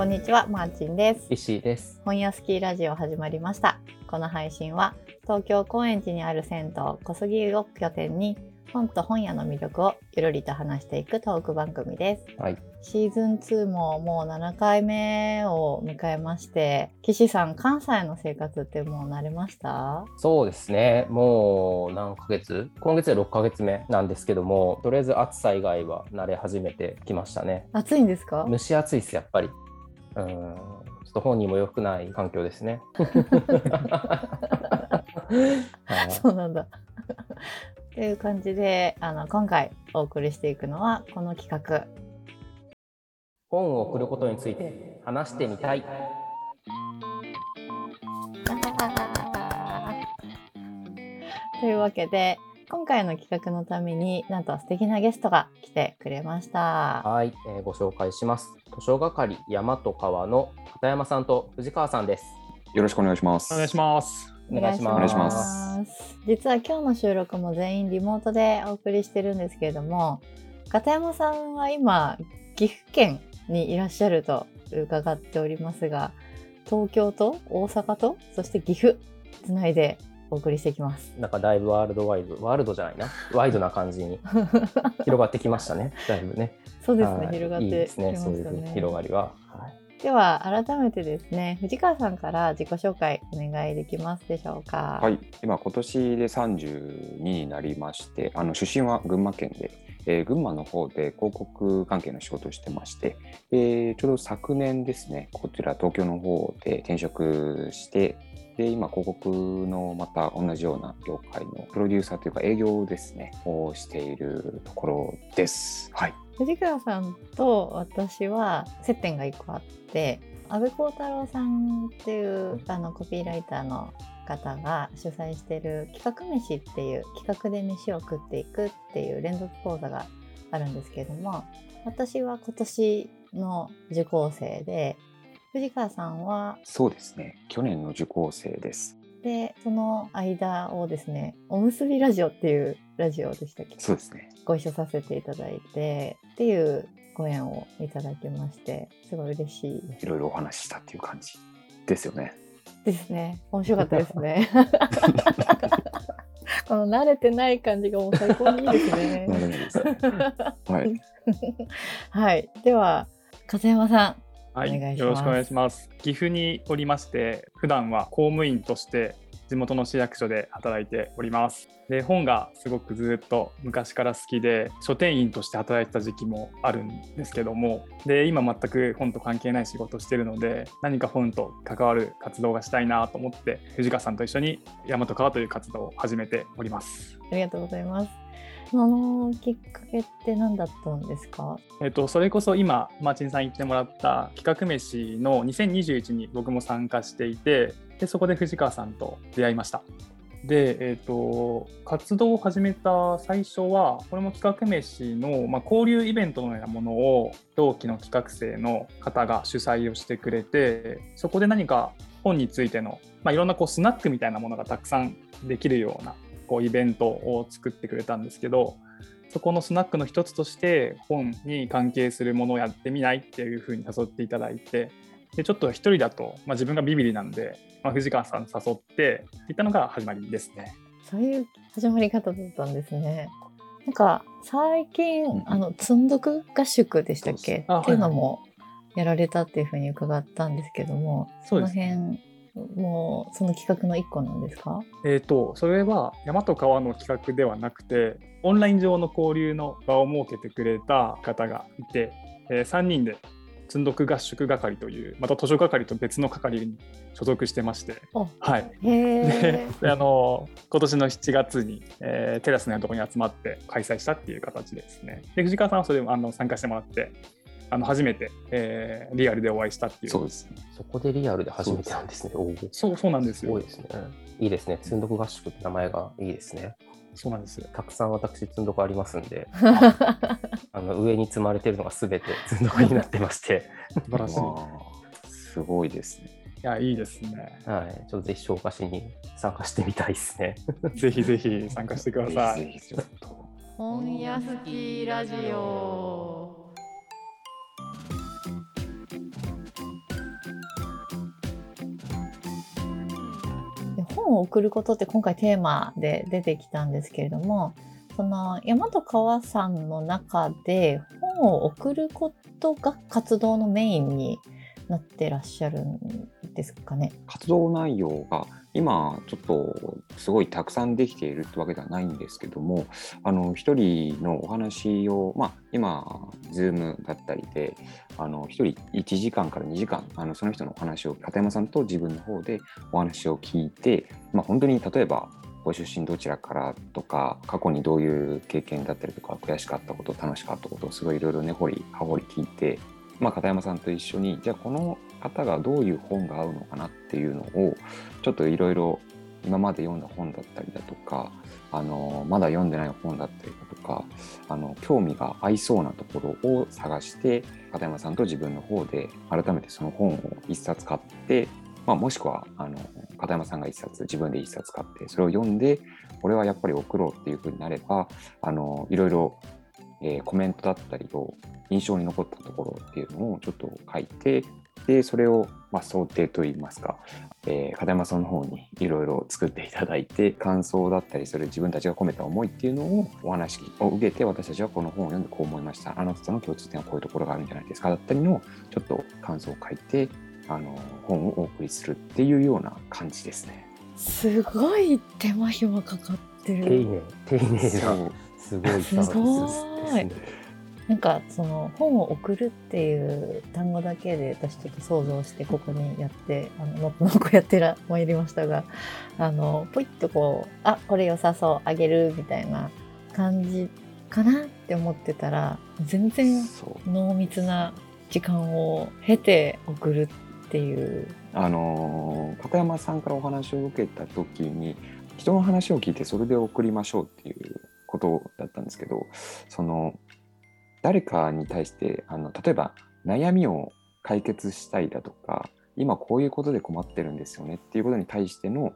こんにちは、マーチンです。石井です。本屋スキーラジオ始まりました。この配信は東京高円寺にある銭湯小杉を拠点に本と本屋の魅力をゆるりと話していくトーク番組です。はい。シーズン2ももう7回目を迎えまして、岸さん、関西の生活ってもう慣れました？そうですね。もう何ヶ月？今月で6ヶ月目なんですけども、とりあえず暑さ以外は慣れ始めてきましたね。暑いんですか？蒸し暑いです、やっぱり。うん。ちょっと本人も良くない環境ですね。はいそうなんだ。という感じであの今回お送りしていくのはこの企画本を送ることについて話してみたい。というわけで今回の企画のためになんと素敵なゲストが来てくれました。はい、えーご紹介します。図書係山と川の片山さんと藤川さんです。よろしくお願いします。お願いします。お願いしますお願いします実は今日の収録も全員リモートでお送りしてるんですけれども片山さんは今岐阜県にいらっしゃると伺っておりますが東京と大阪とそして岐阜つないでお送りしていきます。なんかだいぶワールドワイド、ワールドじゃないな、ワイドな感じに広がってきましたね、だいぶね。そうですねはい広がっていいですね、そういう。広がりは。はいでは改めてですね藤川さんから自己紹介お願いできますでしょうか。はい、今今年で32になりまして、あの出身は群馬県で、えー群馬の方で広告関係の仕事をしてまして、えーちょうど昨年ですね、こちら東京の方で転職して、で今広告のまた同じような業界のプロデューサーというか営業ですねをしているところです。はい。藤川さんと私は接点が一個あって安倍光太郎さんっていうあのコピーライターの方が主催してる企画飯っていう企画で飯を食っていくっていう連続講座があるんですけども私は今年の受講生で藤川さんは？そうですね、去年の受講生です。でその間をですね「おむすびラジオ」っていうラジオでしたっけ？そうですね。ご一緒させていただいてっていうご縁をいただきましてすごい嬉しいいろいろお話ししたっていう感じですよね。ですね面白かったですね この慣れてない感じがもう最高にいいですね。はい。はいでは風山さはい、よろしくお願いします。岐阜におりまして、普段は公務員として地元の市役所で働いております。で、本がすごくずっと昔から好きで、書店員として働いてた時期もあるんですけども、で、今全く本と関係ない仕事をしてるので、何か本と関わる活動がしたいなと思って、藤川さんと一緒に大和川という活動を始めております。んありがとうございますそのきっかけって何だったんですか？えっと、それこそ今マーチンさん言ってもらった企画飯の2021に僕も参加していてでそこで藤川さんと出会いました。で、えっと活動を始めた最初はこれも企画飯の、まあ、交流イベントのようなものを同期の企画生の方が主催をしてくれてそこで何か本についての、まあ、いろんなこうスナックみたいなものがたくさんできるようなこうイベントを作ってくれたんですけどそこのスナックの一つとして本に関係するものをやってみないっていうふうに誘っていただいてでちょっと一人だと、まあ、自分がビビリなんで、まあ、藤川さん誘っていったのが始まりですね。そういう始まり方だったんですね。なんか最近、うんあの積んどく合宿でしたっけ？あっていうのもやられたっていうふうに伺ったんですけども、その辺もうその企画の一個なんですか？えー、とそれは山と川の企画ではなくてオンライン上の交流の場を設けてくれた方がいて、え3人で積んどく合宿係というまた図書係と別の係に所属してまして、あはい。であの今年の7月に、えーテラスのところに集まって開催したっていう形ですね。で藤川さんはそれにあの参加してもらってあの初めて、えーリアルでお会いしたっていうそうですね。そこでリアルで初めてなんですね。そうそうなんですよすごいですね。いいですね。積んどく合宿って名前がいいですね。そうなんですよたくさん私積んどくありますんで、あの上に積まれてるのがすべて積んどくになってまして、素晴らしいすごいですね。やいいですねはい、ちょっとぜひ消化しに参加してみたいですね。ぜひぜひ参加してくださいぜひぜひちょっと。本屋好きラジオ。本を送ることって今回テーマで出てきたんですけれどもその山と川さんの中で本を送ることが活動のメインになってらっしゃるんですかね。活動内容が今ちょっとすごいたくさんできているってわけではないんですけどもあの一人のお話を、まあ、今 Zoom だったりであの一人1時間から2時間あのその人のお話を片山さんと自分の方でお話を聞いて、まあ、本当に例えばご出身どちらからとか過去にどういう経験だったりとか悔しかったこと楽しかったことをすごいいろいろ根掘り葉掘り聞いて、まあ、片山さんと一緒にじゃあこの方がどういう本が合うのかなっていうのをちょっといろいろ今まで読んだ本だったりだとかあのまだ読んでない本だったりだとかあの興味が合いそうなところを探して片山さんと自分の方で改めてその本を一冊買ってまあ、もしくはあの片山さんが一冊自分で一冊買ってそれを読んでこれはやっぱり送ろうっていうふうになればあのいろいろ、えー、コメントだったりを印象に残ったところっていうのをちょっと書いてでそれを、まあ、想定といいますか、えー、片山さんの方にいろいろ作っていただいて感想だったりそれ自分たちが込めた思いっていうのをお話を受けて私たちはこの本を読んでこう思いましたあなたとの共通点はこういうところがあるんじゃないですかだったりのちょっと感想を書いてあの本をお送りするっていうような感じですね。すごい手間暇かかってる。丁寧、丁寧な、すごいすごい。なんかその本を送るっていう単語だけで私ちょっと想像してここにやってあののっぽのこやってら参りましたがあのポイッとこうあこれ良さそうあげるみたいな感じかなって思ってたら全然濃密な時間を経て送るっていうあの片山さんからお話を受けた時に人の話を聞いてそれで送りましょうっていうことだったんですけどその誰かに対してあの例えば悩みを解決したいだとか今こういうことで困ってるんですよねっていうことに対しての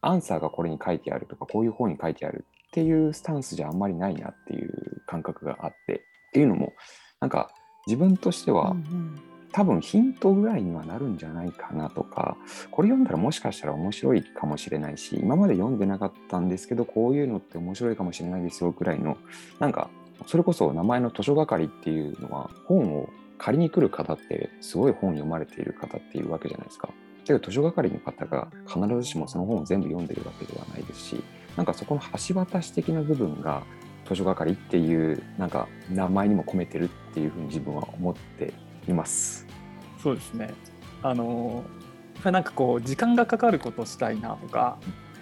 アンサーがこれに書いてあるとかこういう本に書いてあるっていうスタンスじゃあんまりないなっていう感覚があってっていうのもなんか自分としては、うんうん。多分ヒントぐらいにはなるんじゃないかなとかこれ読んだらもしかしたら面白いかもしれないし今まで読んでなかったんですけどこういうのって面白いかもしれないですよぐらいのなんかそれこそ名前の図書係っていうのは本を借りに来る方ってすごい本読まれている方っていうわけじゃないですか。けど図書係の方が必ずしもその本を全部読んでるわけではないですしなんかそこの橋渡し的な部分が図書係っていうなんか名前にも込めてるっていうふうに自分は思っています。そうですねあのなんかこう時間がかかることしたいなとか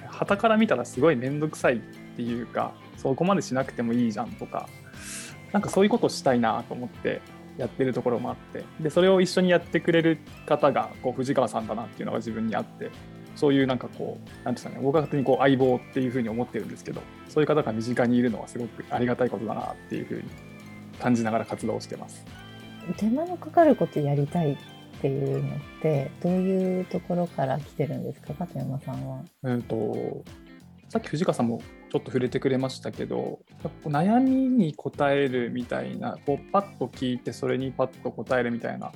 旗から見たらすごい面倒くさいっていうかそこまでしなくてもいいじゃんとかなんかそういうことしたいなと思ってやってるところもあってでそれを一緒にやってくれる方がこう藤川さんだなっていうのが自分にあってそういうなんかこう何て言うんですかね僕は勝手にこう相棒っていうふうに思ってるんですけどそういう方が身近にいるのはすごくありがたいことだなっていうふうに感じながら活動してます。手間のかかることやりたいっていうのってどういうところから来てるんですか？片山さんは。えーと、さっき藤川さんもちょっと触れてくれましたけど悩みに答えるみたいなこうパッと聞いてそれにパッと答えるみたいな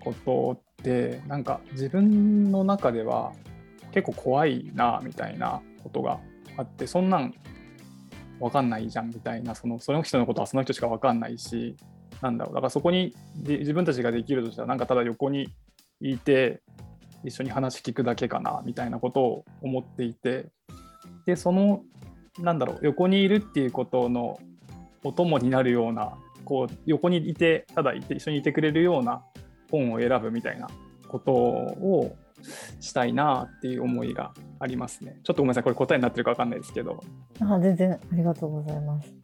ことってなんか自分の中では結構怖いなみたいなことがあってそんなん分かんないじゃんみたいなそのその人のことはその人しか分かんないしなんだろうだからそこに自分たちができるとしたらなんかただ横にいて一緒に話聞くだけかなみたいなことを思っていてでそのなんだろう横にいるっていうことのお供になるようなこう横にいてただいて一緒にいてくれるような本を選ぶみたいなことをしたいなっていう思いがありますね。ちょっとごめんなさいこれ答えになってるか分かんないですけど。あ全然ありがとうございます。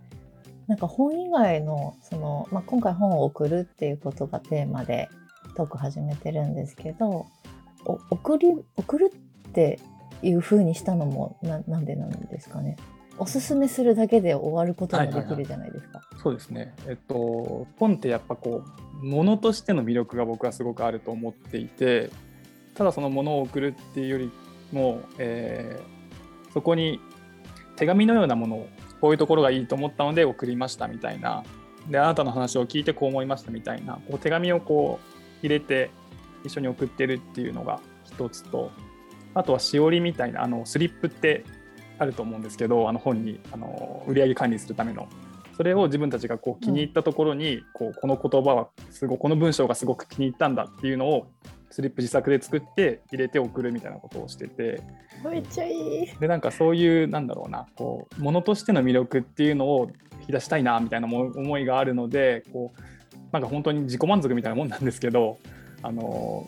なんか本以外のその、まあ、今回本を送るっていうことがテーマでトーク始めてるんですけど送り送るっていう風にしたのもななんでなんですかねおすすめするだけで終わることもできるじゃないですか。はいはいはい、そうですね。えっと本ってやっぱこうものとしての魅力が僕はすごくあると思っていて、ただそのものを送るっていうよりも、えー、そこに手紙のようなものをこういうところがいいと思ったので送りましたみたいな。であなたの話を聞いてこう思いましたみたいな。こう手紙をこう入れて一緒に送ってるっていうのが一つと。あとはしおりみたいなあのスリップってあると思うんですけどあの本にあの売上管理するための。それを自分たちがこう気に入ったところに、こうこの言葉はすごこの文章がすごく気に入ったんだっていうのをスリップ自作で作って入れて送るみたいなことをしててめっちゃいい。でなんかそういうなんだろうなこうものとしての魅力っていうのを引き出したいなみたいなも思いがあるのでこうなんか本当に自己満足みたいなもんなんですけどあの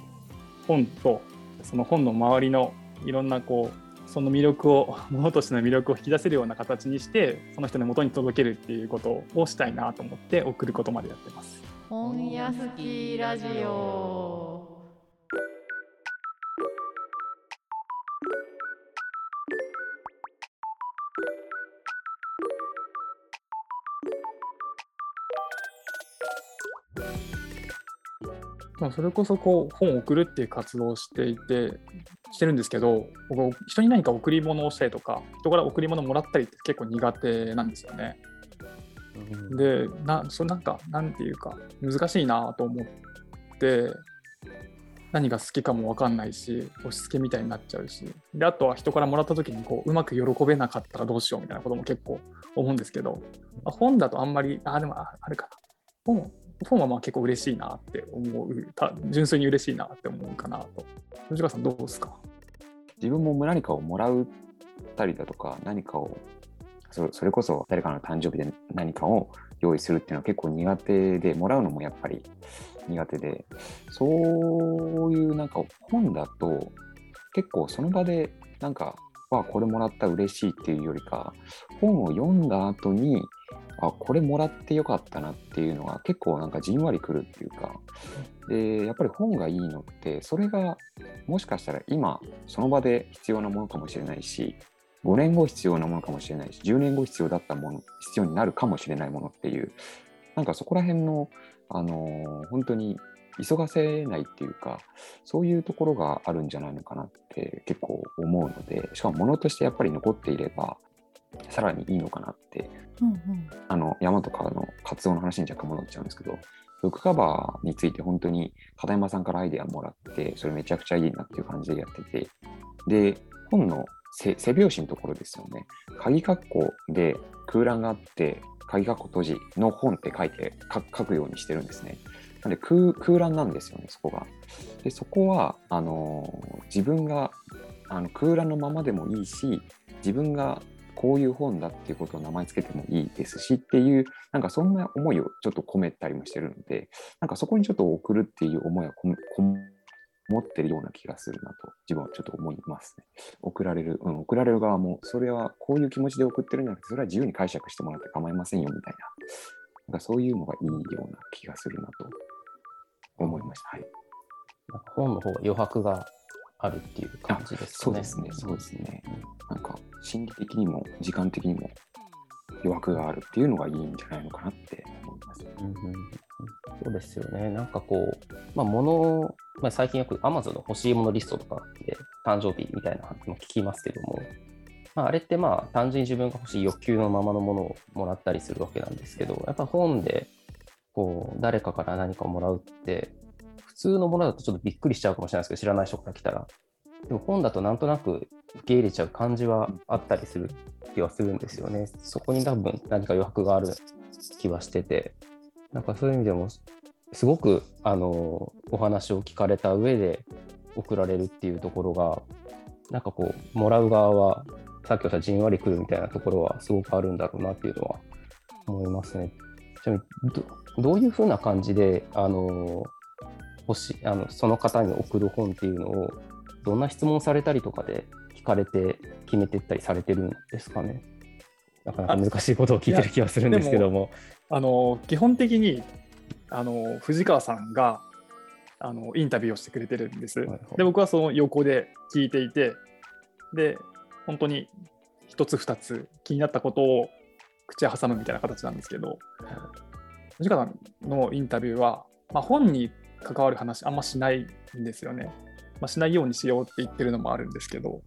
本とその本の周りのいろんなこうその魅力を ものとしての魅力を引き出せるような形にしてその人の元に届けるっていうことをしたいなと思って送ることまでやってます。本屋好きラジオ。あ、それこそこう本を送るっていう活動をしていてしてるんですけど僕人に何か贈り物をしたりとか人から贈り物もらったりって結構苦手なんですよね。でなそなんかなんていうか難しいなと思って何が好きかも分かんないし押し付けみたいになっちゃうしであとは人からもらった時にこううまく喜べなかったらどうしようみたいなことも結構思うんですけど、まあ本だとあんまりあでもああるかな。本本はまあ結構嬉しいなって思うた純粋に嬉しいなって思うかなと。藤川さんどうですか？自分も何かをもらうたりだとか何かをそそれこそ誰かの誕生日で何かを用意するっていうのは結構苦手でもらうのもやっぱり苦手でそういうなんか本だと結構その場でなんかわこれもらった嬉しいっていうよりか本を読んだ後にあこれもらってよかったなっていうのが結構なんかじんわりくるっていうか。でやっぱり本がいいのってそれがもしかしたら今その場で必要なものかもしれないし5年後必要なものかもしれないし10年後必要だったもの必要になるかもしれないものっていうなんかそこら辺の、あのー本当に急がせないっていうかそういうところがあるんじゃないのかなって結構思うのでしかも物としてやっぱり残っていればさらにいいのかなってうんうん。あの山とかの活動の話に若干戻っちゃうんですけどブックカバーについて本当に片山さんからアイデアもらってそれめちゃくちゃいいなっていう感じでやっててで本の背背表紙のところですよね。鍵括弧で空欄があって鍵括弧閉じの本って書いてか書くようにしてるんですね。なんで空空欄なんですよねそこが。でそこはあのー自分があの空欄のままでもいいし自分がこういう本だっていうことを名前つけてもいいですしっていうなんかそんな思いをちょっと込めたりもしてるのでなんかそこにちょっと送るっていう思いはここ持ってるような気がするなと自分はちょっと思いますね。送られる、うん、送られる側もそれはこういう気持ちで送ってるんじゃなくてそれは自由に解釈してもらって構いませんよみたいななんかそういうのがいいような気がするなと思いました。はい、本の方余白があるっていう感じですかね。そうですね、そうですね。なんか心理的にも時間的にも余白があるっていうのがいいんじゃないのかなって思います。うんうんうんそうですよね。なんかこう、まあ、物、まあ、最近よく Amazon の欲しいものリストとかで誕生日みたいな話も聞きますけども、まあ、あれってまあ単純に自分が欲しい欲求のままのものをもらったりするわけなんですけど、やっぱ本でこう誰かから何かをもらうって、普通のものだとちょっとびっくりしちゃうかもしれないですけど、知らない人から来たら。でも本だとなんとなく受け入れちゃう感じはあったりする気はするんですよね。そこに多分何か余白がある気はしてて、なんかそういう意味でも、すごくあのお話を聞かれた上で送られるっていうところが、なんかこう、もらう側は、さっきおっしゃったじんわりくるみたいなところはすごくあるんだろうなっていうのは思いますね。ちなみにど、ういうふうな感じで、あの欲しあのその方に送る本っていうのを、どんな質問されたりとかで聞かれて決めていったりされてるんですかね？なかなか難しいことを聞いてる気はするんですけども。あの基本的にあの藤川さんがあのインタビューをしてくれてるんです。はいはいで僕はその横で聞いていてで本当に一つ二つ気になったことを口挟むみたいな形なんですけど藤川さんのインタビューは、まあ、本に関わる話あんましないんですよね。まあ、しないようにしようって言ってるのもあるんですけど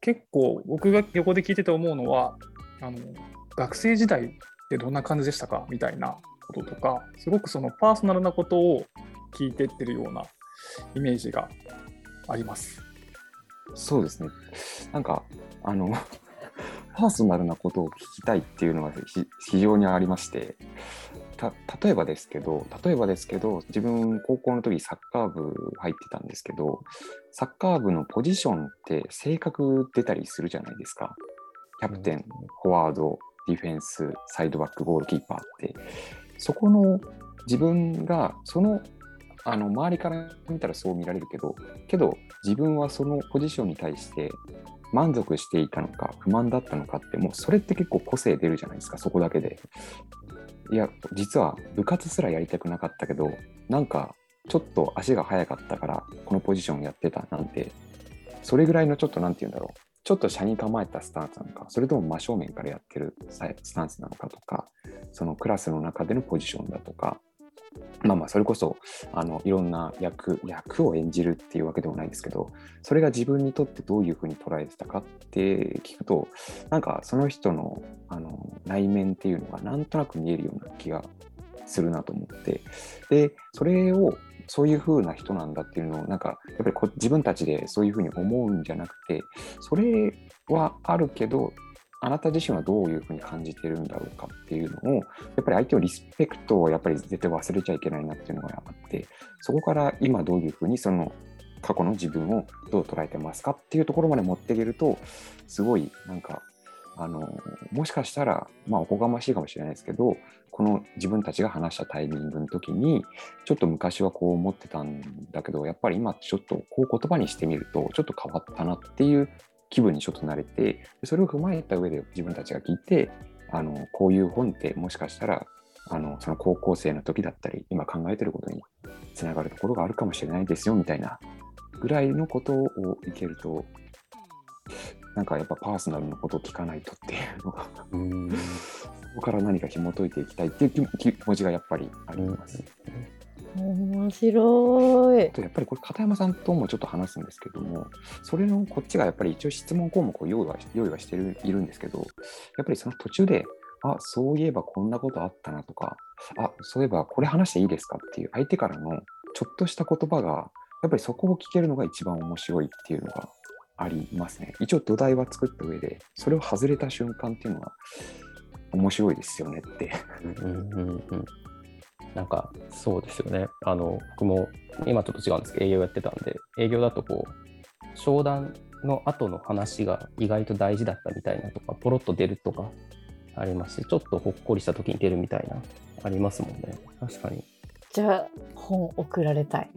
結構僕が横で聞いてて思うのはあの学生時代ってどんな感じでしたかみたいなこととかすごくそのパーソナルなことを聞いてってるようなイメージがあります。そうですね。なんか、あの、パーソナルなことを聞きたいっていうのが非常にありまして、た例えばですけど、例えばですけど、自分、高校の時サッカー部入ってたんですけど、サッカー部のポジションって性格出たりするじゃないですか。キャプテン、フォワード、ディフェンス、サイドバック、ゴールキーパーって、そこの自分が、その、あの周りから見たらそう見られるけど、けど自分はそのポジションに対して満足していたのか不満だったのかってもうそれって結構個性出るじゃないですかそこだけでいや実は部活すらやりたくなかったけどなんかちょっと足が速かったからこのポジションやってたなんてそれぐらいのちょっと何て言うんだろう。ちょっと車に構えたスタンスなのかそれとも真正面からやってるスタンスなのかとかそのクラスの中でのポジションだとかまあまあそれこそあのいろんな役役を演じるっていうわけでもないですけどそれが自分にとってどういうふうに捉えてたかって聞くとなんかその人のあの内面っていうのがなんとなく見えるような気がするなと思ってでそれをそういう風な人なんだっていうのをなんかやっぱりこ自分たちでそういう風に思うんじゃなくてそれはあるけどあなた自身はどういうふうに感じてるんだろうかっていうのを、やっぱり相手をリスペクトをやっぱり絶対忘れちゃいけないなっていうのがあって、そこから今どういうふうにその過去の自分をどう捉えてますかっていうところまで持っていけると、すごいなんか、あの、もしかしたら、まあおこがましいかもしれないですけど、この自分たちが話したタイミングの時に、ちょっと昔はこう思ってたんだけど、やっぱり今ちょっとこう言葉にしてみると、ちょっと変わったなっていう気分にちょっと慣れて、それを踏まえた上で自分たちが聞いて、あのこういう本ってもしかしたらあのその高校生の時だったり、今考えてることにつながるところがあるかもしれないですよみたいなぐらいのことをいけると、なんかやっぱパーソナルなことを聞かないとっていうのが、うんそこから何か紐解いていきたいっていう気気持ちがやっぱりあります。面白い。あ。とやっぱりこれ片山さんともちょっと話すんですけどもそれのこっちがやっぱり一応質問項目を用意は用意はしてるいるんですけどやっぱりその途中であそういえばこんなことあったなとかあそういえばこれ話していいですかっていう相手からのちょっとした言葉がやっぱりそこを聞けるのが一番面白いっていうのがありますね。一応土台は作った上でそれを外れた瞬間っていうのは面白いですよねって。うんうんうんなんかそうですよね。あの僕も今ちょっと違うんですけど営業やってたんで営業だとこう商談の後の話が意外と大事だったみたいなとかポロッと出るとかありますしちょっとほっこりした時に出るみたいなありますもんね。確かに。じゃあ本送られたい。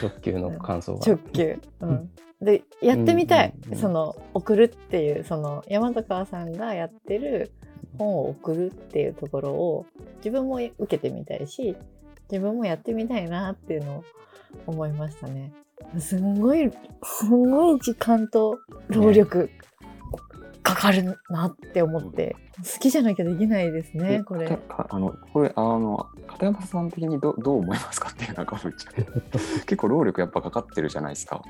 直球の感想が。直球。うん。でやってみたい、うんうんうんその送るっていうその山高さんがやってる本を送るっていうところを自分も受けてみたいし自分もやってみたいなっていうのを思いましたね。すんごいすんごい時間と労力かかるなって思って、好きじゃなきゃできないですねこれ。あのこれあの片山さん的にどどう思いますかっていうなんかぶっちゃけ 結構労力やっぱかかってるじゃないですか。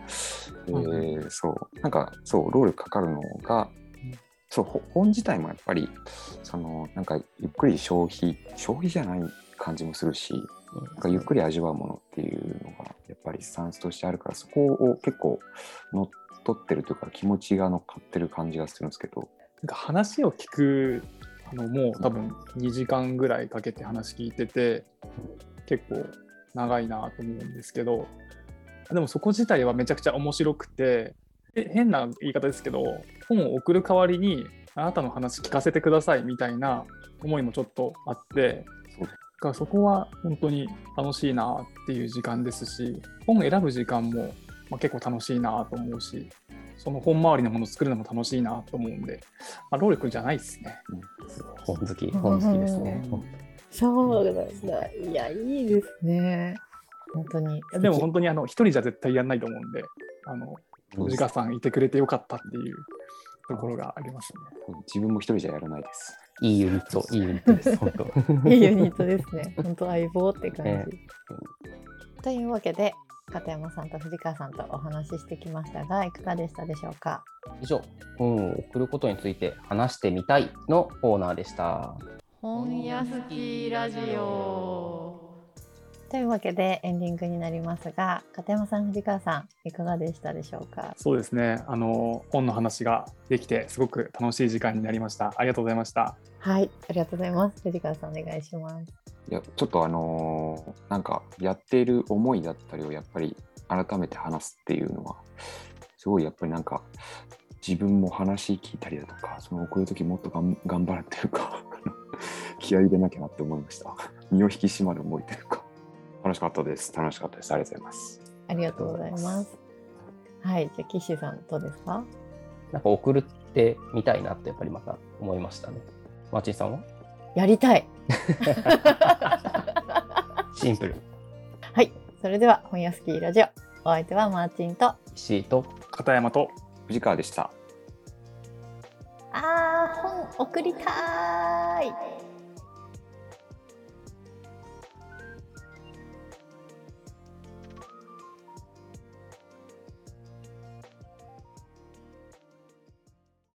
えーそうなんかそう労力かかるのがそうほ本自体もやっぱりそのなんかゆっくり消費消費じゃない感じもするしなんかゆっくり味わうものっていうのがやっぱりスタンスとしてあるからそこを結構乗っ取ってるというか気持ちが乗っかってる感じがするんですけど。なんか話を聞くあのもう多分2時間ぐらいかけて話聞いてて結構長いなと思うんですけどでもそこ自体はめちゃくちゃ面白くてえ変な言い方ですけど本を送る代わりにあなたの話聞かせてくださいみたいな思いもちょっとあってそそこは本当に楽しいなっていう時間ですし本選ぶ時間も、まあ、結構楽しいなと思うしその本周りのものを作るのも楽しいなと思うんで、まあ、労力じゃないですね。本好き、本好きですね。うんそうなんだ。いや、いいですね。本当に。でも本当にあの一人じゃ絶対やんないと思うんで、あの藤川さんいてくれてよかったっていうところがありますね。自分も一人じゃやらないです。いいユニット、いいユニットです、本当。いいユニットですね。本当相棒って感じ。ねというわけで、片山さんと藤川さんとお話ししてきましたが、いかがでしたでしょうか？以上、本を送ることについて話してみたいのコーナーでした。本屋好きラジオ。というわけでエンディングになりますが片山さん藤川さんいかがでしたでしょうか？そうですね。あの本の話ができてすごく楽しい時間になりました。ありがとうございました。はいありがとうございます。藤川さんお願いします。いやちょっとあのーなんかやっている思いだったりをやっぱり改めて話すっていうのはすごいやっぱりなんか自分も話聞いたりだとかその送る時もっとがん頑張るっていうか 気合い入れなきゃなって思いました。身を引き締まる思いというか楽しかったです。楽しかったです。ありがとうございます。ありがとうございます。はい。じゃあ岸さんどうですか？なんか送るってみたいなってやっぱりまた思いましたね。マーチンさんは？やりたい。シンプル。はい。それでは本屋スキーラジオ。お相手はマーチンと。石井と。片山と藤川でした。あー本送りたーい